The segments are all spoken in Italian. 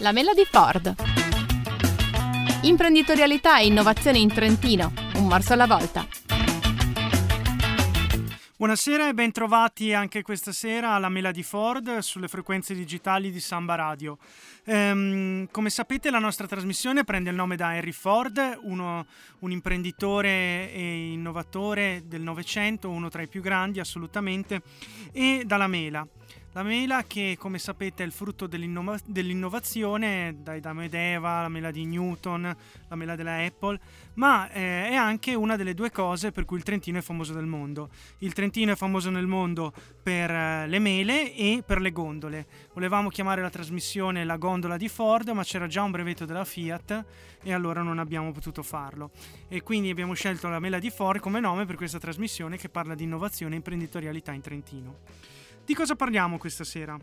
La Mela di Ford. Imprenditorialità e innovazione in Trentino, un morso alla volta. Buonasera e bentrovati anche questa sera alla Mela di Ford sulle frequenze digitali di Samba Radio. Ehm, come sapete la nostra trasmissione prende il nome da Henry Ford, uno, un imprenditore e innovatore del Novecento, uno tra i più grandi assolutamente, e dalla Mela. La mela che come sapete è il frutto dell'innova- dell'innovazione, dai da Medeva, la mela di Newton, la mela della Apple, ma eh, è anche una delle due cose per cui il Trentino è famoso nel mondo. Il Trentino è famoso nel mondo per eh, le mele e per le gondole. Volevamo chiamare la trasmissione La gondola di Ford, ma c'era già un brevetto della Fiat e allora non abbiamo potuto farlo. E quindi abbiamo scelto la mela di Ford come nome per questa trasmissione che parla di innovazione e imprenditorialità in Trentino. Di cosa parliamo questa sera?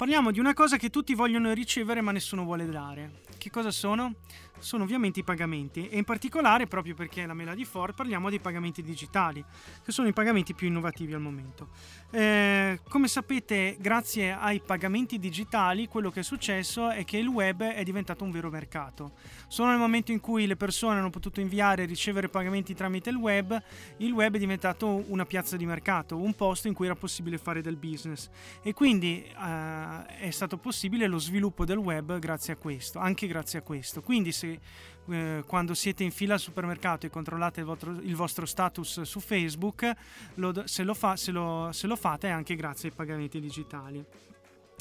Parliamo di una cosa che tutti vogliono ricevere ma nessuno vuole dare. Che cosa sono? Sono ovviamente i pagamenti e in particolare proprio perché è la mela di Ford parliamo dei pagamenti digitali, che sono i pagamenti più innovativi al momento. Eh, come sapete, grazie ai pagamenti digitali, quello che è successo è che il web è diventato un vero mercato. Solo nel momento in cui le persone hanno potuto inviare e ricevere pagamenti tramite il web, il web è diventato una piazza di mercato, un posto in cui era possibile fare del business. E quindi eh, è stato possibile lo sviluppo del web grazie a questo, anche grazie a questo. Quindi se eh, quando siete in fila al supermercato e controllate il vostro, il vostro status su Facebook, lo, se, lo fa, se, lo, se lo fate è anche grazie ai pagamenti digitali.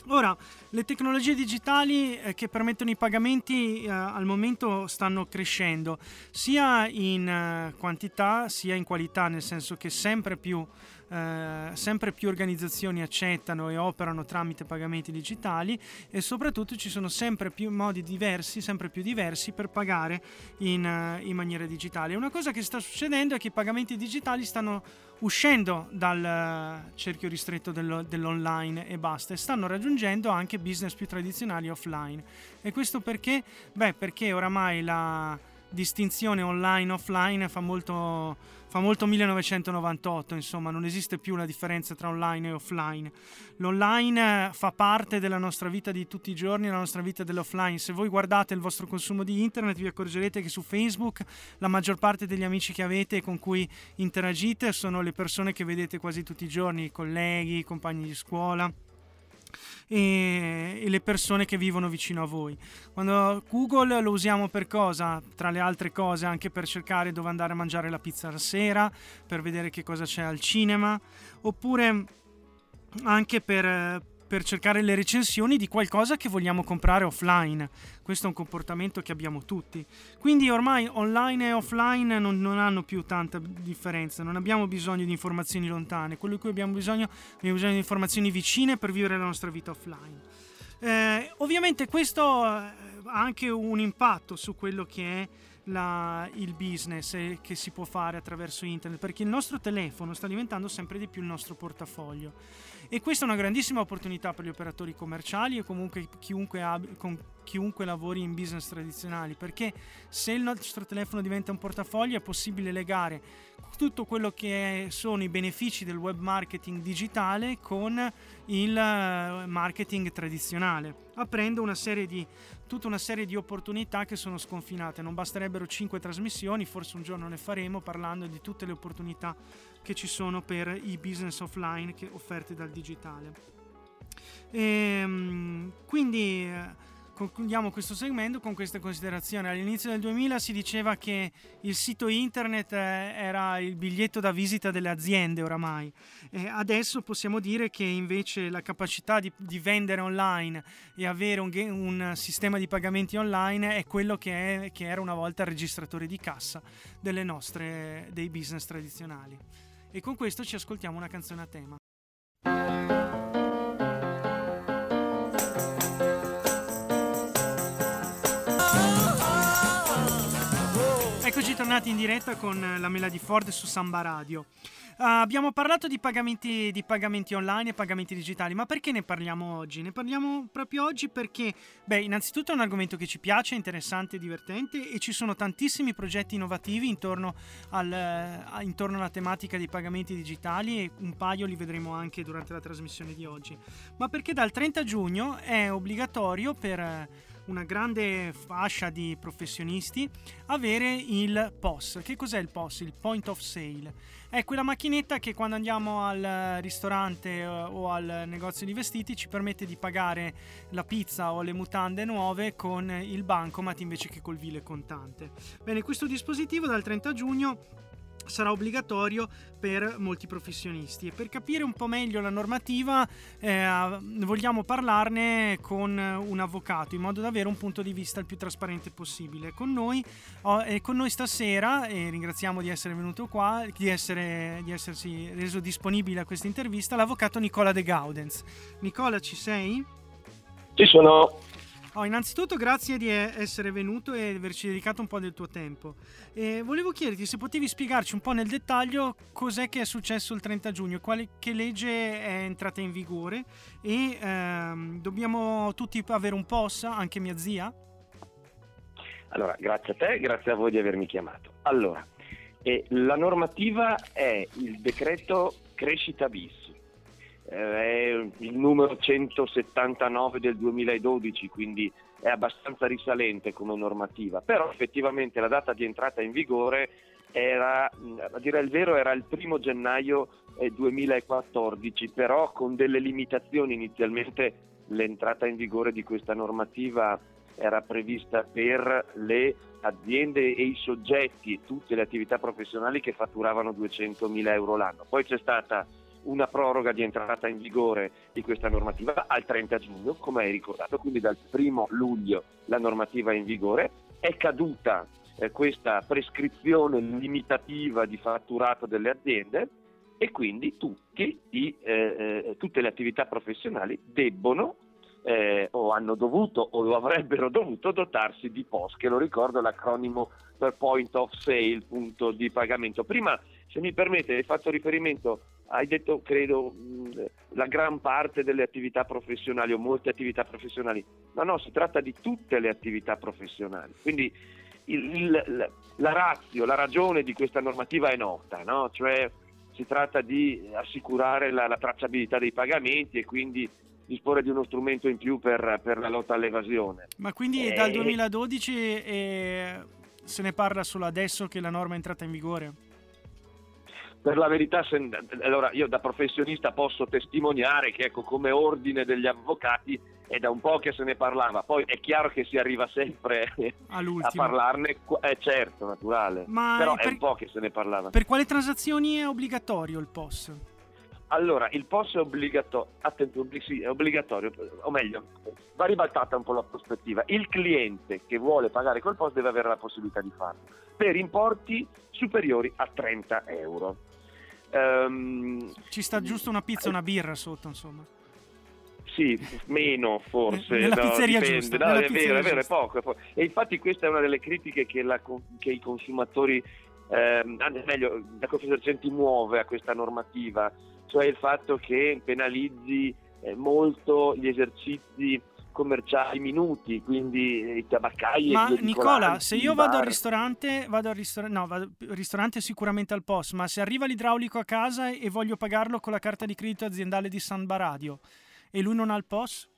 Ora, le tecnologie digitali eh, che permettono i pagamenti eh, al momento stanno crescendo sia in eh, quantità sia in qualità, nel senso che sempre più eh, sempre più organizzazioni accettano e operano tramite pagamenti digitali e soprattutto ci sono sempre più modi diversi, sempre più diversi per pagare in, uh, in maniera digitale. Una cosa che sta succedendo è che i pagamenti digitali stanno uscendo dal eh, cerchio ristretto dello, dell'online e basta e stanno raggiungendo anche business più tradizionali offline. E questo perché? Beh, perché oramai la distinzione online-offline fa molto fa molto 1998, insomma, non esiste più la differenza tra online e offline. L'online fa parte della nostra vita di tutti i giorni, della nostra vita dell'offline. Se voi guardate il vostro consumo di internet, vi accorgerete che su Facebook la maggior parte degli amici che avete e con cui interagite sono le persone che vedete quasi tutti i giorni, colleghi, compagni di scuola e, e, le persone che vivono vicino a voi. Quando Google lo usiamo per cosa? Tra le altre cose anche per cercare dove andare a mangiare la pizza la sera, per vedere che cosa c'è al cinema, oppure anche per, per cercare le recensioni di qualcosa che vogliamo comprare offline. Questo è un comportamento che abbiamo tutti. Quindi ormai online e offline non, non hanno più tanta differenza, non abbiamo bisogno di informazioni lontane, quello di cui abbiamo bisogno, abbiamo bisogno di informazioni vicine per vivere la nostra vita offline. Eh, ovviamente questo ha anche un impatto su quello che è la, il business che si può fare attraverso internet, perché il nostro telefono sta diventando sempre di più il nostro portafoglio e questa è una grandissima opportunità per gli operatori commerciali e comunque chiunque, ab- chiunque lavori in business tradizionali, perché se il nostro telefono diventa un portafoglio è possibile legare tutto quello che sono i benefici del web marketing digitale con il eh, marketing tradizionale, aprendo una di, tutta una serie di opportunità che sono sconfinate. Non basterebbero 5 trasmissioni, forse un giorno ne faremo parlando di tutte le opportunità che ci sono per i business offline offerte dal digitale. E, ehm, quindi eh, concludiamo questo segmento con queste considerazioni. All'inizio del 2000 si diceva che il sito internet eh, era il biglietto da visita delle aziende oramai. E adesso possiamo dire che invece la capacità di, di vendere online e avere un, un, sistema di pagamenti online è quello che, è, che era una volta il registratore di cassa nostre, dei business tradizionali. E con questo ci ascoltiamo una canzone a tema. Eccoci tornati in diretta con la Mela di Ford su Samba Radio. Abbiamo parlato di pagamenti, di pagamenti, online e pagamenti digitali, ma perché ne parliamo oggi? Ne parliamo proprio oggi perché, beh, innanzitutto è un argomento che ci piace, interessante divertente e ci sono tantissimi progetti innovativi intorno, al, intorno alla tematica dei pagamenti digitali e un paio li vedremo anche durante la trasmissione di oggi. Ma perché dal 30 giugno è obbligatorio per una grande fascia di professionisti avere il POS. Che cos'è il POS? Il Point of Sale. È quella macchinetta che quando andiamo al ristorante eh, o al negozio di vestiti ci permette di pagare la pizza o le mutande nuove con il bancomat invece che col vile contante. Bene, questo dispositivo dal 30 giugno sarà obbligatorio per molti professionisti. E per capire un po' meglio la normativa eh, vogliamo parlarne con un avvocato in modo da avere un punto di vista il più trasparente possibile. Con noi, oh, eh, con noi stasera e ringraziamo di essere venuto qua di, essere, di essersi reso disponibile a questa intervista l'avvocato Nicola De Gaudens. Nicola ci sei? Ci sono Oh, innanzitutto grazie di essere venuto e averci dedicato un po' del tuo tempo. E volevo chiederti se potevi spiegarci un po' nel dettaglio cos'è che è successo il 30 giugno, quale, che legge è entrata in vigore e ehm, dobbiamo tutti avere un POS, anche mia zia? Allora, grazie a te, grazie a voi di avermi chiamato. Allora, eh, la normativa è il decreto crescita bis eh, è il numero 179 del 2012, quindi è abbastanza risalente come normativa, però effettivamente la data di entrata in vigore era, a dire il vero, era il primo gennaio 2014, eh, però con delle limitazioni inizialmente l'entrata in vigore di questa normativa era prevista per le aziende e i soggetti tutte le attività professionali che fatturavano 200.000 euro l'anno. Poi c'è stata una proroga di entrata in vigore di questa normativa al 30 giugno, come hai ricordato, quindi dal 1 luglio la normativa è in vigore, è caduta eh, questa prescrizione limitativa di fatturato delle aziende e quindi tutti i, eh, eh tutte le attività professionali debbono eh, o hanno dovuto o lo avrebbero dovuto dotarsi di POS, che lo ricordo l'acronimo per Point of Sale, punto di pagamento. Prima, se mi permette, hai fatto riferimento hai detto, credo, la gran parte delle attività professionali o molte attività professionali. No, no, si tratta di tutte le attività professionali. Quindi il, il, la razio, la ragione di questa normativa è nota, no? cioè si tratta di assicurare la, la, tracciabilità dei pagamenti e quindi disporre di uno strumento in più per, per la lotta all'evasione. Ma quindi e... dal 2012 eh, se ne parla solo adesso che la norma è entrata in vigore? Per la verità, se, allora io da professionista posso testimoniare che ecco, come ordine degli avvocati è da un po' che se ne parlava, poi è chiaro che si arriva sempre a parlarne, è certo, naturale, Ma però per, è un po' che se ne parlava. Per quale transazioni è obbligatorio il POS? Allora, il POS è obbligatorio, attento, sì, è obbligatorio, o meglio, va ribaltata un po' la prospettiva. Il cliente che vuole pagare col POS deve avere la possibilità di farlo per importi superiori a 30 euro. Um, Ci sta giusto una pizza e una birra sotto, insomma. Sì, meno forse. Nella no, pizzeria dipende. giusta. No, è vero, è vero, è poco, è poco, E infatti questa è una delle critiche che, la, che i consumatori, ehm, anzi meglio, la Confesercenti muove a questa normativa, cioè il fatto che penalizzi eh, molto gli esercizi commerciali minuti, quindi i tabaccai ma Nicola, se io vado al ristorante, vado al ristorante, no, vado ristorante sicuramente al post, ma se arriva l'idraulico a casa e voglio pagarlo con la carta di credito aziendale di Samba Radio e lui non ha il post?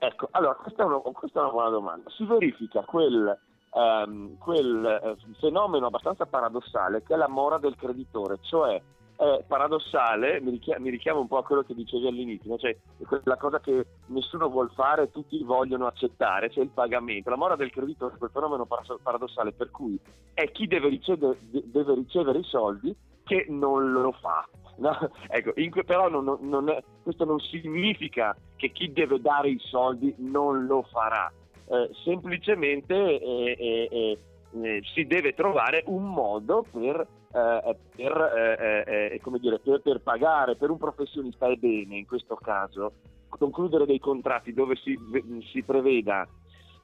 Ecco, allora questa è una, questa è una buona domanda. Si verifica quel, um, quel uh, fenomeno abbastanza paradossale che è la mora del creditore, cioè è paradossale, mi richiama, mi richiama, un po' a quello che dicevi all'inizio, cioè la cosa che nessuno vuole fare, tutti vogliono accettare, cioè il pagamento. La mora del credito è quel fenomeno paradossale per cui è chi deve ricevere, deve ricevere i soldi che non lo fa. No? Ecco, in, però non, non è, questo non significa che chi deve dare i soldi non lo farà, eh, semplicemente eh, eh, eh si deve trovare un modo per eh, per, eh, eh, eh dire, per, per, pagare per un professionista è bene in questo caso concludere dei contratti dove si, si preveda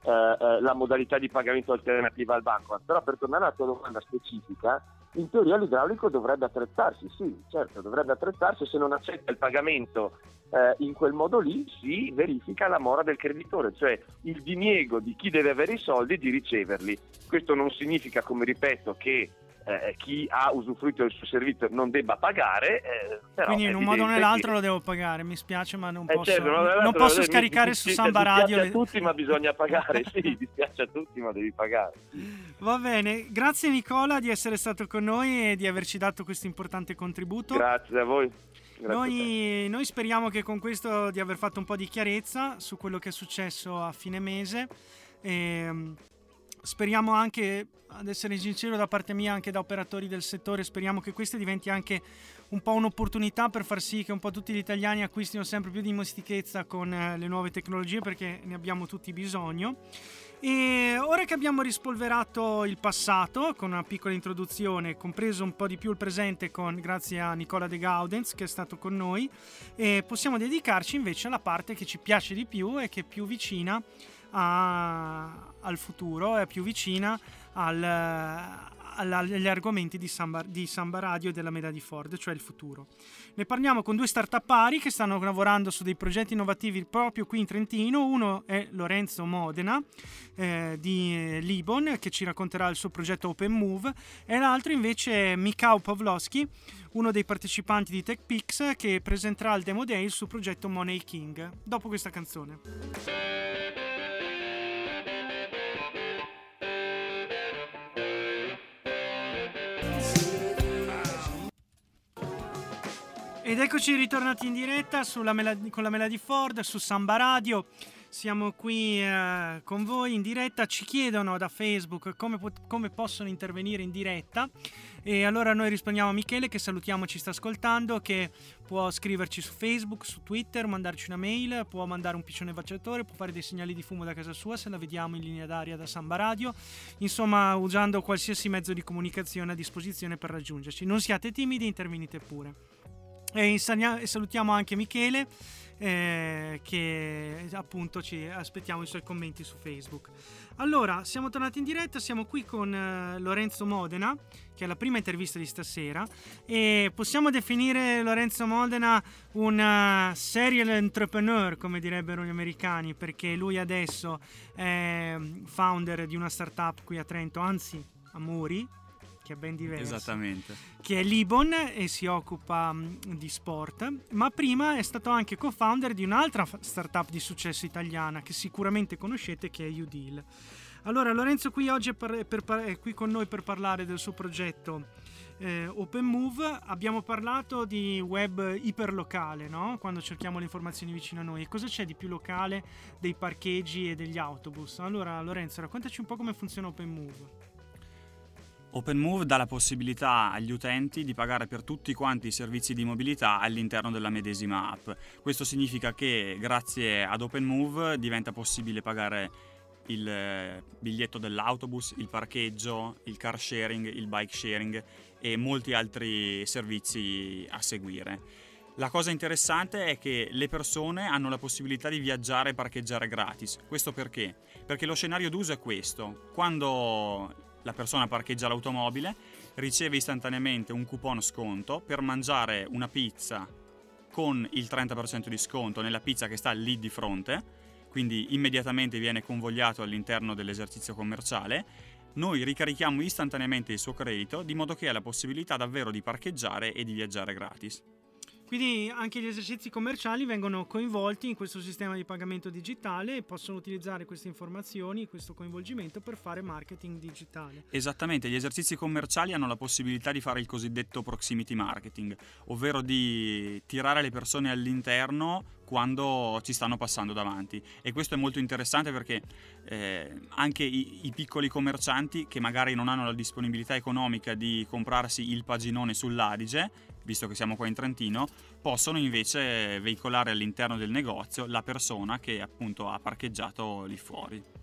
eh, la modalità di pagamento alternativa al banco. Però per tornare alla tua domanda specifica, in teoria l'idraulico dovrebbe attrezzarsi, sì, certo, dovrebbe attrezzarsi, se non accetta il pagamento eh, in quel modo lì si verifica la mora del creditore, cioè il diniego di chi deve avere i soldi di riceverli. Questo non significa, come ripeto, che eh, chi ha usufruito del suo servizio non debba pagare. Eh, Quindi in un modo o nell'altro che... lo devo pagare, mi spiace ma non eh, posso, certo, non posso scaricare mi, su Samba Radio. Dispiace a tutti ma bisogna pagare, sì, dispiace a tutti ma devi pagare. Va bene, grazie Nicola di essere stato con noi e di averci dato questo importante contributo. Grazie a voi. Noi, noi, speriamo che con questo di aver fatto un po' di chiarezza su quello che è successo a fine mese. E, ehm, speriamo anche, ad essere sincero da parte mia, anche da operatori del settore, speriamo che questo diventi anche un po' un'opportunità per far sì che un po' tutti gli italiani acquistino sempre più dimestichezza con eh, le nuove tecnologie perché ne abbiamo tutti bisogno. E ora che abbiamo rispolverato il passato con una piccola introduzione, compreso un po' di più il presente con, grazie a Nicola De Gaudens che è stato con noi, possiamo dedicarci invece alla parte che ci piace di più e che è più vicina a, al futuro, è più vicina al, agli argomenti di Samba, di Samba Radio e della Meda di Ford, cioè il futuro. Ne parliamo con due start-up pari che stanno lavorando su dei progetti innovativi proprio qui in Trentino. Uno è Lorenzo Modena eh, di eh, Libon che ci racconterà il suo progetto Open Move e l'altro invece è Mikau Pavlovski, uno dei partecipanti di TechPix che presenterà al Demo Day il suo progetto Money King dopo questa canzone. Ed eccoci ritornati in diretta Melody, con la Melody Ford su Samba Radio. Siamo qui eh, con voi in diretta. Ci chiedono da Facebook come, come, possono intervenire in diretta. E allora noi rispondiamo a Michele, che salutiamo, ci sta ascoltando, che può scriverci su Facebook, su Twitter, mandarci una mail, può mandare un piccione baciatore, può fare dei segnali di fumo da casa sua se la vediamo in linea d'aria da Samba Radio. Insomma, usando qualsiasi mezzo di comunicazione a disposizione per raggiungerci. Non siate timidi, intervenite pure. E, e salutiamo anche Michele eh, che appunto ci aspettiamo i suoi commenti su Facebook. Allora, siamo tornati in diretta, siamo qui con eh, Lorenzo Modena, che è la prima intervista di stasera e possiamo definire Lorenzo Modena un uh, serial entrepreneur, come direbbero gli americani, perché lui adesso è founder di una startup qui a Trento, anzi a Muri, che è ben diverso. Esattamente. Che è Libon e si occupa mh, di sport, ma prima è stato anche co-founder di un'altra startup di successo italiana che sicuramente conoscete che è Udil. Allora Lorenzo qui oggi è, per, per, è qui con noi per parlare del suo progetto eh, Open Move. Abbiamo parlato di web iperlocale, no? quando cerchiamo le informazioni vicino a noi. E cosa c'è di più locale dei parcheggi e degli autobus? Allora Lorenzo raccontaci un po' come funziona Open Move. OpenMove dà la possibilità agli utenti di pagare per tutti quanti i servizi di mobilità all'interno della medesima app. Questo significa che grazie ad OpenMove diventa possibile pagare il eh, biglietto dell'autobus, il parcheggio, il car sharing, il bike sharing e molti altri servizi a seguire. La cosa interessante è che le persone hanno la possibilità di viaggiare e parcheggiare gratis. Questo perché? Perché lo scenario d'uso è questo. Quando la persona parcheggia l'automobile, riceve istantaneamente un coupon sconto per mangiare una pizza con il 30% di sconto nella pizza che sta lì di fronte, quindi immediatamente viene convogliato all'interno dell'esercizio commerciale. Noi ricarichiamo istantaneamente il suo credito di modo che ha la possibilità davvero di parcheggiare e di viaggiare gratis. Quindi anche gli esercizi commerciali vengono coinvolti in questo sistema di pagamento digitale e possono utilizzare queste informazioni, questo coinvolgimento per fare marketing digitale. Esattamente, gli esercizi commerciali hanno la possibilità di fare il cosiddetto proximity marketing, ovvero di tirare le persone all'interno quando ci stanno passando davanti e questo è molto interessante perché eh, anche i, i, piccoli commercianti che magari non hanno la disponibilità economica di comprarsi il paginone sull'Adige visto che siamo qua in Trentino, possono invece veicolare all'interno del negozio la persona che appunto ha parcheggiato lì fuori.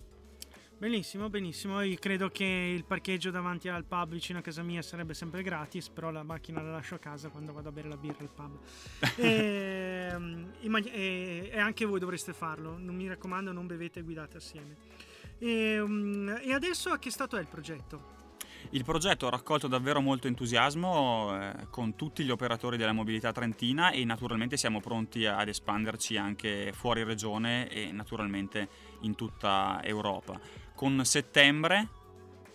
Benissimo, benissimo. Io credo che il parcheggio davanti al pub vicino a casa mia sarebbe sempre gratis, però la macchina la lascio a casa quando vado a bere la birra al pub. e, ehm, e, e, anche voi dovreste farlo. Non mi raccomando, non bevete e guidate assieme. E, ehm, e adesso a che stato è il progetto? Il progetto ha raccolto davvero molto entusiasmo eh, con tutti gli operatori della mobilità trentina e naturalmente siamo pronti ad espanderci anche fuori regione e naturalmente in tutta Europa. Con settembre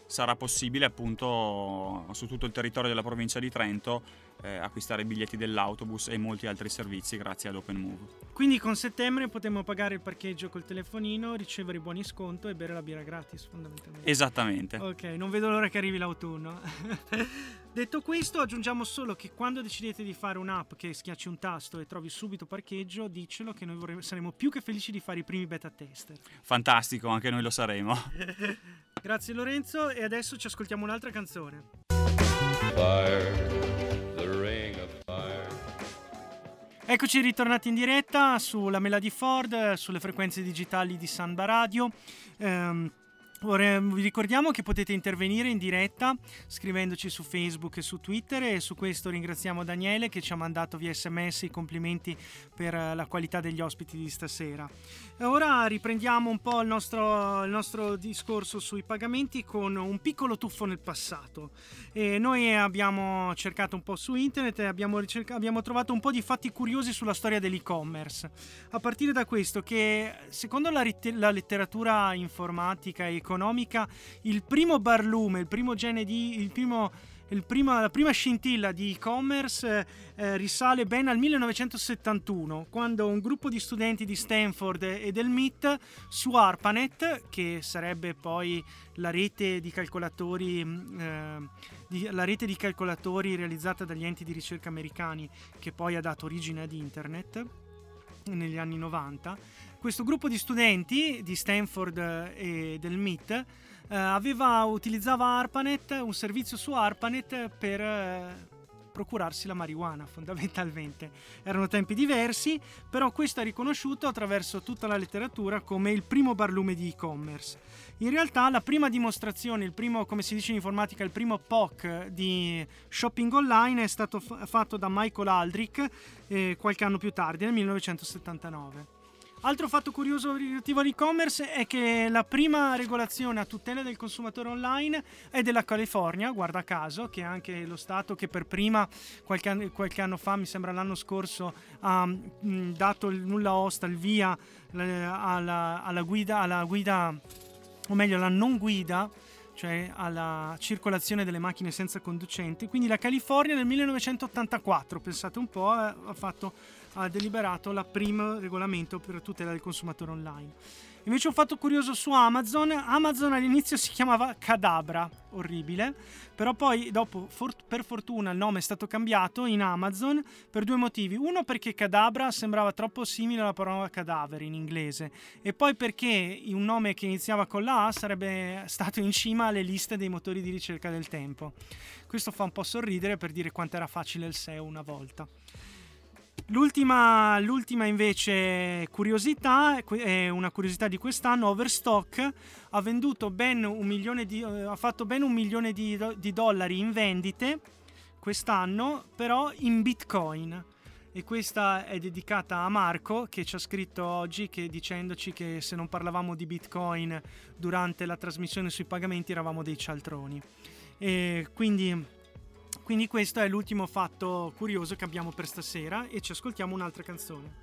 sarà possibile appunto su tutto il territorio della provincia di Trento eh, acquistare biglietti dell'autobus e molti altri servizi grazie ad OpenMove. Quindi con settembre potremo pagare il parcheggio col telefonino, ricevere i buoni sconto e bere la birra gratis fondamentalmente. Esattamente. Ok, non vedo l'ora che arrivi l'autunno. Detto questo, aggiungiamo solo che quando decidete di fare un'app che schiacci un tasto e trovi subito parcheggio, dicelo che noi vorremmo, saremo più che felici di fare i primi beta tester. Fantastico, anche noi lo saremo. Grazie Lorenzo e adesso ci ascoltiamo un'altra canzone. Eccoci ritornati in diretta sulla Melody Ford, sulle frequenze digitali di Samba Radio. Vorrei- vi ricordiamo che potete intervenire in diretta scrivendoci su Facebook e su Twitter e su questo ringraziamo Daniele che ci ha mandato via sms i complimenti per eh, la qualità degli ospiti di stasera. E ora riprendiamo un po' il nostro, il nostro discorso sui pagamenti con un piccolo tuffo nel passato. E noi abbiamo cercato un po' su internet e abbiamo, ricerca- abbiamo trovato un po' di fatti curiosi sulla storia dell'e-commerce. A partire da questo che secondo la, rit- la letteratura informatica e economica il primo barlume, il primo gene di... Il primo, il prima- la prima scintilla di e-commerce eh, eh, risale ben al 1971, quando un gruppo di studenti di Stanford e del MIT su ARPANET, che sarebbe poi la rete di calcolatori, mh, eh, di- la rete di calcolatori realizzata dagli enti di ricerca americani, che poi ha dato origine ad Internet negli anni 90. Questo gruppo di studenti di Stanford eh, e del MIT eh, aveva, utilizzava ARPANET, un servizio su ARPANET per eh, procurarsi la marijuana fondamentalmente. Erano tempi diversi, però questo è riconosciuto attraverso tutta la letteratura come il primo barlume di e-commerce. In realtà la prima dimostrazione, il primo, come si dice in informatica, il primo POC di shopping online è stato f- fatto da Michael Aldrich eh, qualche anno più tardi, nel 1979. Altro fatto curioso relativo all'e-commerce è che la prima regolazione a tutela del consumatore online è della California, guarda caso, che è anche lo Stato che per prima, qualche anno, qualche anno fa, mi sembra l'anno scorso, ha mh, dato il nulla osta, il via alla, alla guida, alla guida, o meglio alla non guida, cioè alla circolazione delle macchine senza conducenti. Quindi la California nel 1984, pensate un po', eh, ha, fatto, ha deliberato il primo regolamento per tutela del consumatore online. Invece un fatto curioso su Amazon, Amazon all'inizio si chiamava Cadabra, orribile, però poi dopo for- per fortuna il nome è stato cambiato in Amazon per due motivi. Uno perché Cadabra sembrava troppo simile alla parola cadavere in inglese e poi perché un nome che iniziava con la A sarebbe stato in cima alle liste dei motori di ricerca del tempo. Questo fa un po' sorridere per dire quanto era facile il SEO una volta. L'ultima, l'ultima invece curiosità è una curiosità di quest'anno. Overstock ha ben di, ha fatto ben un milione di, di dollari in vendite quest'anno, però in bitcoin. E questa è dedicata a Marco che ci ha scritto oggi che, dicendoci che se non parlavamo di bitcoin durante la trasmissione sui pagamenti eravamo dei cialtroni. E quindi quindi questo è l'ultimo fatto curioso che abbiamo per stasera e ci ascoltiamo un'altra canzone.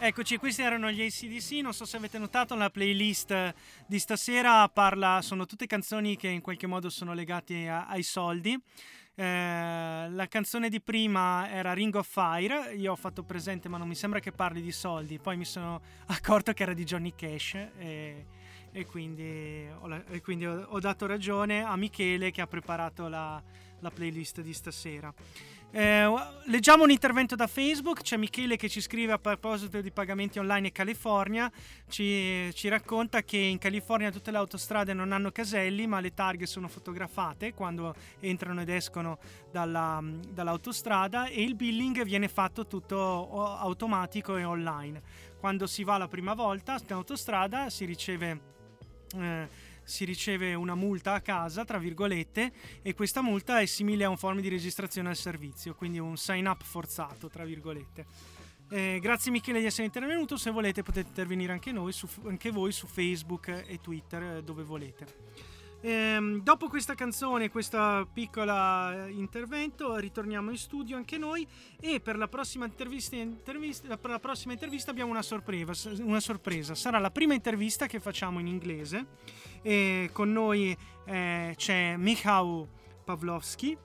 Eccoci, questi erano gli ACDC, non so se avete notato la playlist di stasera parla, sono tutte canzoni che in qualche modo sono legate a- ai soldi. Eh, la canzone di prima era Ring of Fire, io ho fatto presente ma non mi sembra che parli di soldi, poi mi sono accorto che era di Johnny Cash e, e quindi, ho, e quindi ho dato ragione a Michele che ha preparato la, la playlist di stasera. Eh, leggiamo un intervento da Facebook, c'è Michele che ci scrive a proposito di pagamenti online in California, ci, ci racconta che in California tutte le autostrade non hanno caselli ma le targhe sono fotografate quando entrano ed escono dalla- dall'autostrada e il billing viene fatto tutto automatico e online. Quando si va la prima volta in autostrada si riceve... eh, si riceve una multa a casa, tra virgolette, e questa multa è simile a un form di registrazione al servizio, quindi un sign up forzato, tra virgolette. Eh, grazie Michele di essere intervenuto, se volete potete intervenire anche, noi, su, anche voi su Facebook e Twitter eh, dove volete. Ehm, dopo questa canzone, questo piccolo intervento, ritorniamo in studio anche noi e per la prossima intervista, intervista, per la prossima intervista abbiamo una sorpresa, una sorpresa. Sarà la prima intervista che facciamo in inglese e con noi eh, c'è Michał Pawlowski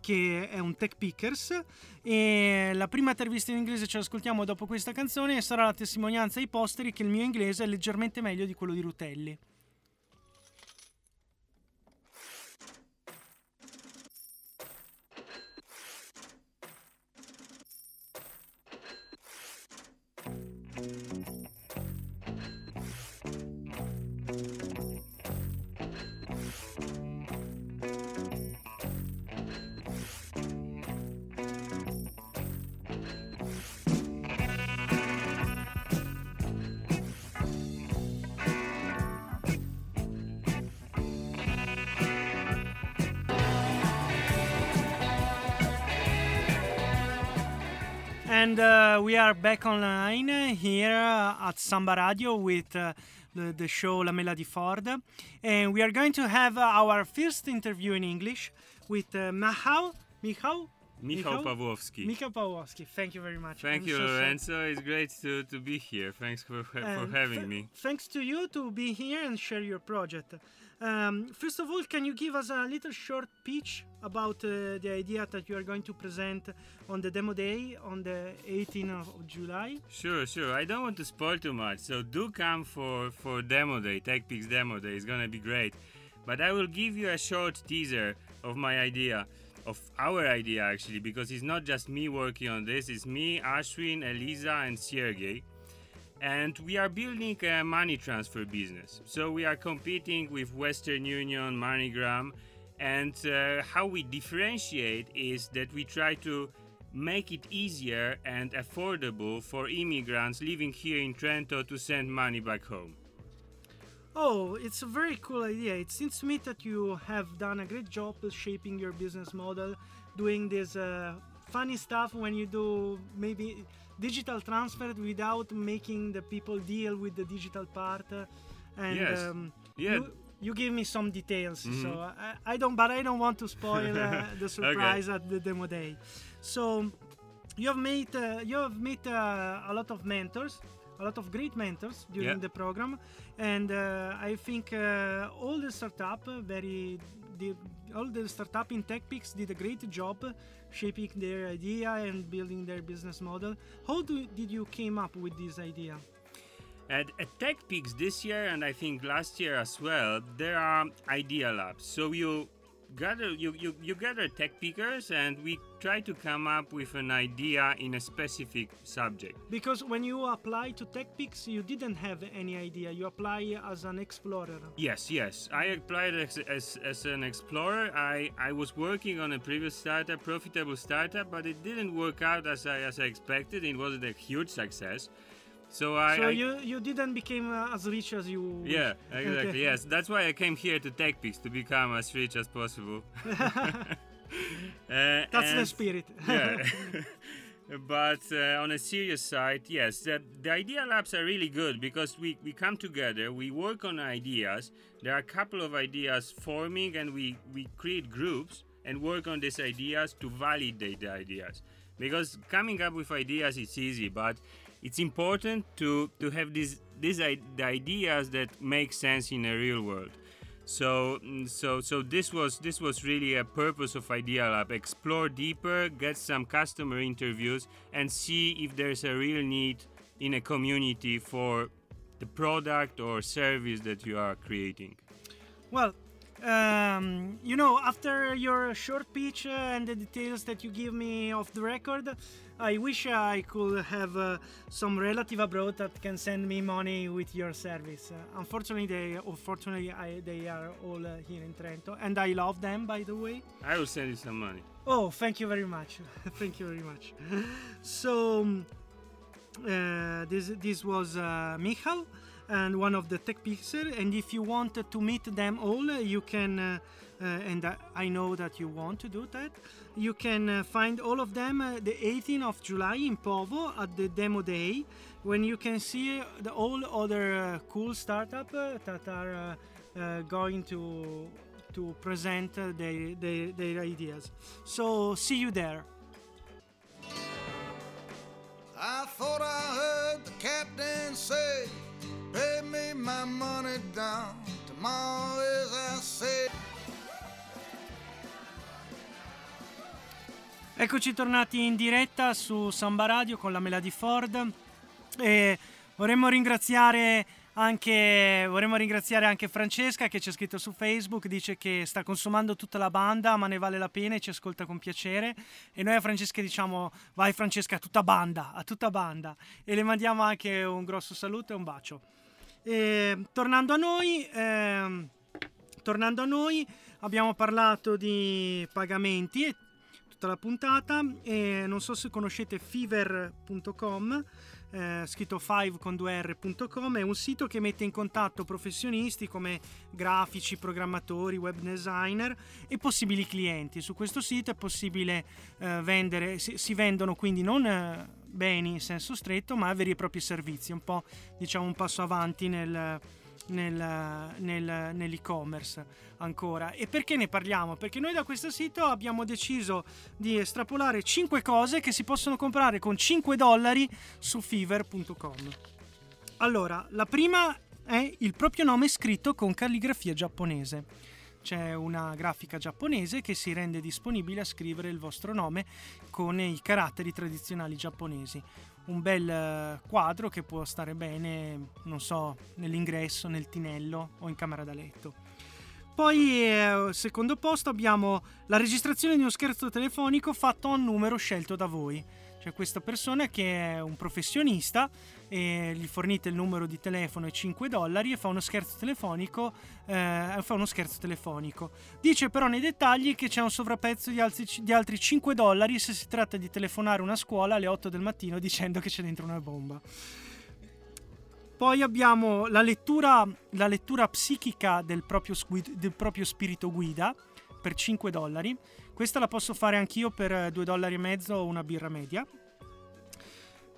che è un tech pickers e la prima intervista in inglese ce l'ascoltiamo dopo questa canzone e sarà la testimonianza ai posteri che il mio inglese è leggermente meglio di quello di Rutelli. And uh, we are back online here at Samba Radio with uh, the, the, show La Mela di Ford. And we are going to have our first interview in English with uh, Michał. Michał? Michał Pawłowski. Michał Pawłowski. Thank you very much. Thank I'm you, so Lorenzo. It's great to, to be here. Thanks for, for having th- me. Thanks to you to be here and share your project. Um, first of all, can you give us a little short pitch about uh, the idea that you are going to present on the demo day on the 18th of July? Sure, sure. I don't want to spoil too much, so do come for for demo day, TechPix demo day. It's gonna be great. But I will give you a short teaser of my idea, of our idea actually, because it's not just me working on this. It's me, Ashwin, Elisa, and Sergey and we are building a money transfer business. So we are competing with Western Union, MoneyGram, and uh, how we differentiate is that we try to make it easier and affordable for immigrants living here in Trento to send money back home. Oh, it's a very cool idea. It seems to me that you have done a great job shaping your business model, doing this uh, funny stuff when you do maybe digital transfer without making the people deal with the digital part. uh, and Yes. um, Yeah. you, you give me some details, Mhm. so I, I don't. But I don't want to spoil uh, the surprise at the demo day. So you have made uh, you have met uh, a lot of mentors, a lot of great mentors during Yeah. the program, and uh, I think uh, all the startup very all the startup in TechPix did a great job shaping their idea and building their business model. How do, did you came up with this idea? At, at TechPix this year and I think last year as well, there are idea labs. So you gather you, you, you gather tech pickers and we try to come up with an idea in a specific subject. Because when you apply to tech picks you didn't have any idea. You apply as an explorer. Yes, yes. I applied as, as, as an explorer. I, I was working on a previous startup, profitable startup, but it didn't work out as I, as I expected. It wasn't a huge success. So I, so I you you didn't become uh, as rich as you. Yeah, exactly. Okay. Yes, that's why I came here to TechPix to become as rich as possible. Uh, That's the spirit. yeah. but uh, on a serious side, yes, the, the idea labs are really good because we, we come together, we work on ideas. There are a couple of ideas forming, and we, we create groups and work on these ideas to validate the ideas. Because coming up with ideas is easy, but it's important to, to have these, these the ideas that make sense in a real world. So, mm, so, so this was this was really a purpose of Idea Lab: explore deeper, get some customer interviews, and see if there's a real need in a community for the product or service that you are creating. Well, um, you know, after your short pitch uh, and the details that you give me off the record, I wish I could have uh, some relative abroad that can send me money with your service. Uh, unfortunately, they unfortunately I, they are all uh, here in Trento, and I love them, by the way. I will send you some money. Oh, thank you very much. thank you very much. So, um, uh, this this was uh, Michal and one of the tech pixel. And if you want to meet them all, you can uh, and I, know that you want to do that. You can uh, find all of them uh, the 18th of July in Povo at the demo day, when you can see the all other uh, cool startup uh, that are uh, uh, going to to present uh, their, their their ideas. So see you there. I thought I heard the captain say, Pay me my money down. Tomorrow, I. Eccoci tornati in diretta su Samba Radio con la Melody Ford. E vorremmo ringraziare anche, vorremmo ringraziare anche Francesca che ci ha scritto su Facebook, dice che sta consumando tutta la banda ma ne vale la pena e ci ascolta con piacere. E noi a Francesca diciamo vai Francesca a tutta banda, a tutta banda. E le mandiamo anche un grosso saluto e un bacio. E, tornando a noi... ehm, tornando a noi, abbiamo parlato di pagamenti e tutta la puntata e non so se conoscete fiverr.com eh, scritto 5 con 2r.com è un sito che mette in contatto professionisti come grafici, programmatori, web designer e possibili clienti. Su questo sito è possibile eh, vendere, si, si vendono quindi non eh, beni in senso stretto, ma veri e propri servizi, un po' diciamo un passo avanti nel, nel- nel- nell'e-commerce ancora. E perché ne parliamo? Perché noi da questo sito abbiamo deciso di estrapolare 5 cose che si possono comprare con 5 dollari su fiverr.com. Allora, la prima è il proprio nome scritto con calligrafia giapponese. C'è una grafica giapponese che si rende disponibile a scrivere il vostro nome con i caratteri tradizionali giapponesi. Un bel eh, quadro che può stare bene, non so, nell'ingresso, nel tinello o in camera da letto. Poi, eh, secondo posto, abbiamo la registrazione di uno scherzo telefonico fatto a un numero scelto da voi. C'è questa persona che è un professionista gli fornite il numero di telefono e 5 dollari e fa uno scherzo telefonico. eh, fa uno scherzo telefonico. Dice però nei dettagli che c'è un sovrapprezzo di altri, di altri 5 dollari se si tratta di telefonare una scuola alle 8 del mattino dicendo che c'è dentro una bomba. Poi abbiamo la lettura, la lettura psichica del proprio, del proprio spirito guida per 5 dollari. Questa la posso fare anch'io per 2 dollari e mezzo o una birra media.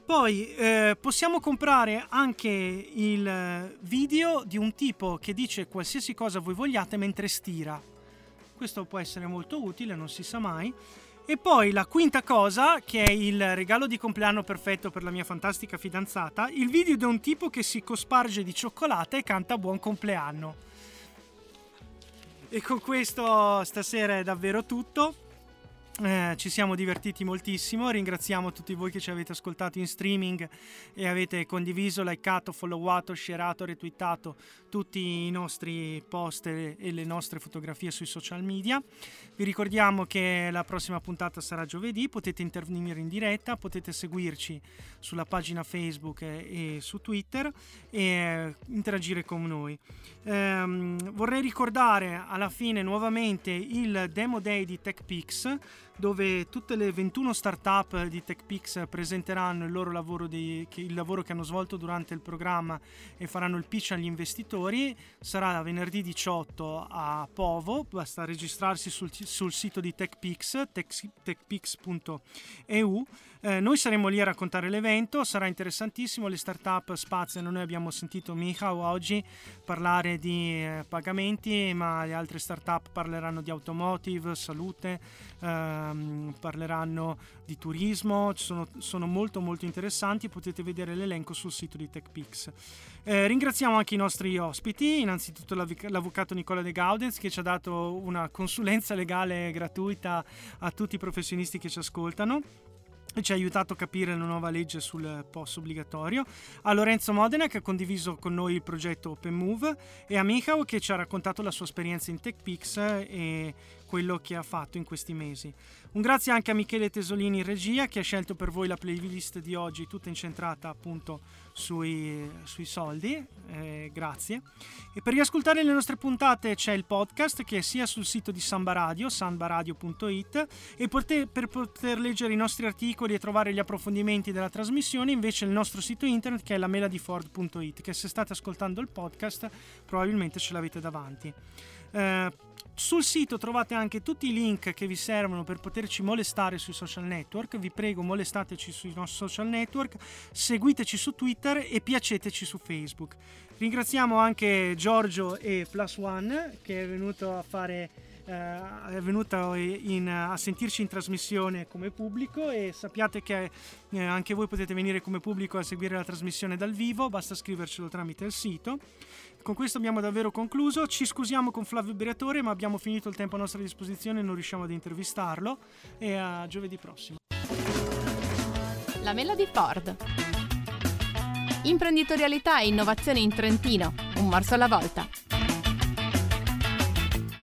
Poi eh, possiamo comprare anche il eh, video di un tipo che dice qualsiasi cosa voi vogliate mentre stira. Questo può essere molto utile, non si sa mai. E poi la quinta cosa, che è il regalo di compleanno perfetto per la mia fantastica fidanzata, il video di un tipo che si cosparge di cioccolata e canta buon compleanno. E con questo stasera è davvero tutto. Eh, ci siamo divertiti moltissimo. Ringraziamo tutti voi che ci avete ascoltato in streaming e avete condiviso, likeato, followato, shareato, retweetato tutti i nostri post e le nostre fotografie sui social media. Vi ricordiamo che la prossima puntata sarà giovedì, potete intervenire in diretta, potete seguirci sulla pagina Facebook e, su Twitter e eh, interagire con noi. Ehm, vorrei ricordare alla fine nuovamente il Demo Day di TechPix dove tutte le 21 startup di TechPix presenteranno il loro lavoro, di- il lavoro che hanno svolto durante il programma e faranno il pitch agli investitori. Sarà venerdì 18 a Povo, basta registrarsi sul, sul sito di TechPix, tech- techpix.eu. Eh, noi saremo lì a raccontare l'evento, sarà interessantissimo, le startup spaziano, noi abbiamo sentito Michał oggi parlare di eh, pagamenti, ma le altre startup parleranno di automotive, salute, ehm, parleranno di turismo, sono, sono molto molto interessanti, potete vedere l'elenco sul sito di TechPix. Eh, ringraziamo anche i nostri ospiti, innanzitutto l'avvoc- l'avvocato Nicola De Gaudens che ci ha dato una consulenza legale gratuita a tutti i professionisti che ci ascoltano ci ha aiutato a capire la nuova legge sul POS obbligatorio, a Lorenzo Modena che ha condiviso con noi il progetto Open Move e a Michał che ci ha raccontato la sua esperienza in TechPix e quello che ha fatto in questi mesi. Un grazie anche a Michele Tesolini in regia che ha scelto per voi la playlist di oggi tutta incentrata appunto sui, sui soldi, eh, grazie. E per riascoltare le nostre puntate c'è il podcast che è sia sul sito di Samba Radio, sambaradio.it e pote- per poter leggere i nostri articoli e trovare gli approfondimenti della trasmissione invece il nostro sito internet che è la meladiford.it che se state ascoltando il podcast probabilmente ce l'avete davanti. Eh, Sul sito trovate anche tutti i link che vi servono per poterci molestare sui social network. Vi prego, molestateci sui nostri social network, seguiteci su Twitter e piaceteci su Facebook. Ringraziamo anche Giorgio e Plus One che è venuto a fare eh, è venuto in, a sentirci in trasmissione come pubblico e sappiate che eh, anche voi potete venire come pubblico a seguire la trasmissione dal vivo, basta scrivercelo tramite il sito. Con questo abbiamo davvero concluso, ci scusiamo con Flavio Briatore ma abbiamo finito il tempo a nostra disposizione e non riusciamo ad intervistarlo e a giovedì prossimo. La Melody Ford. Imprenditorialità e innovazione in Trentino, un morso alla volta.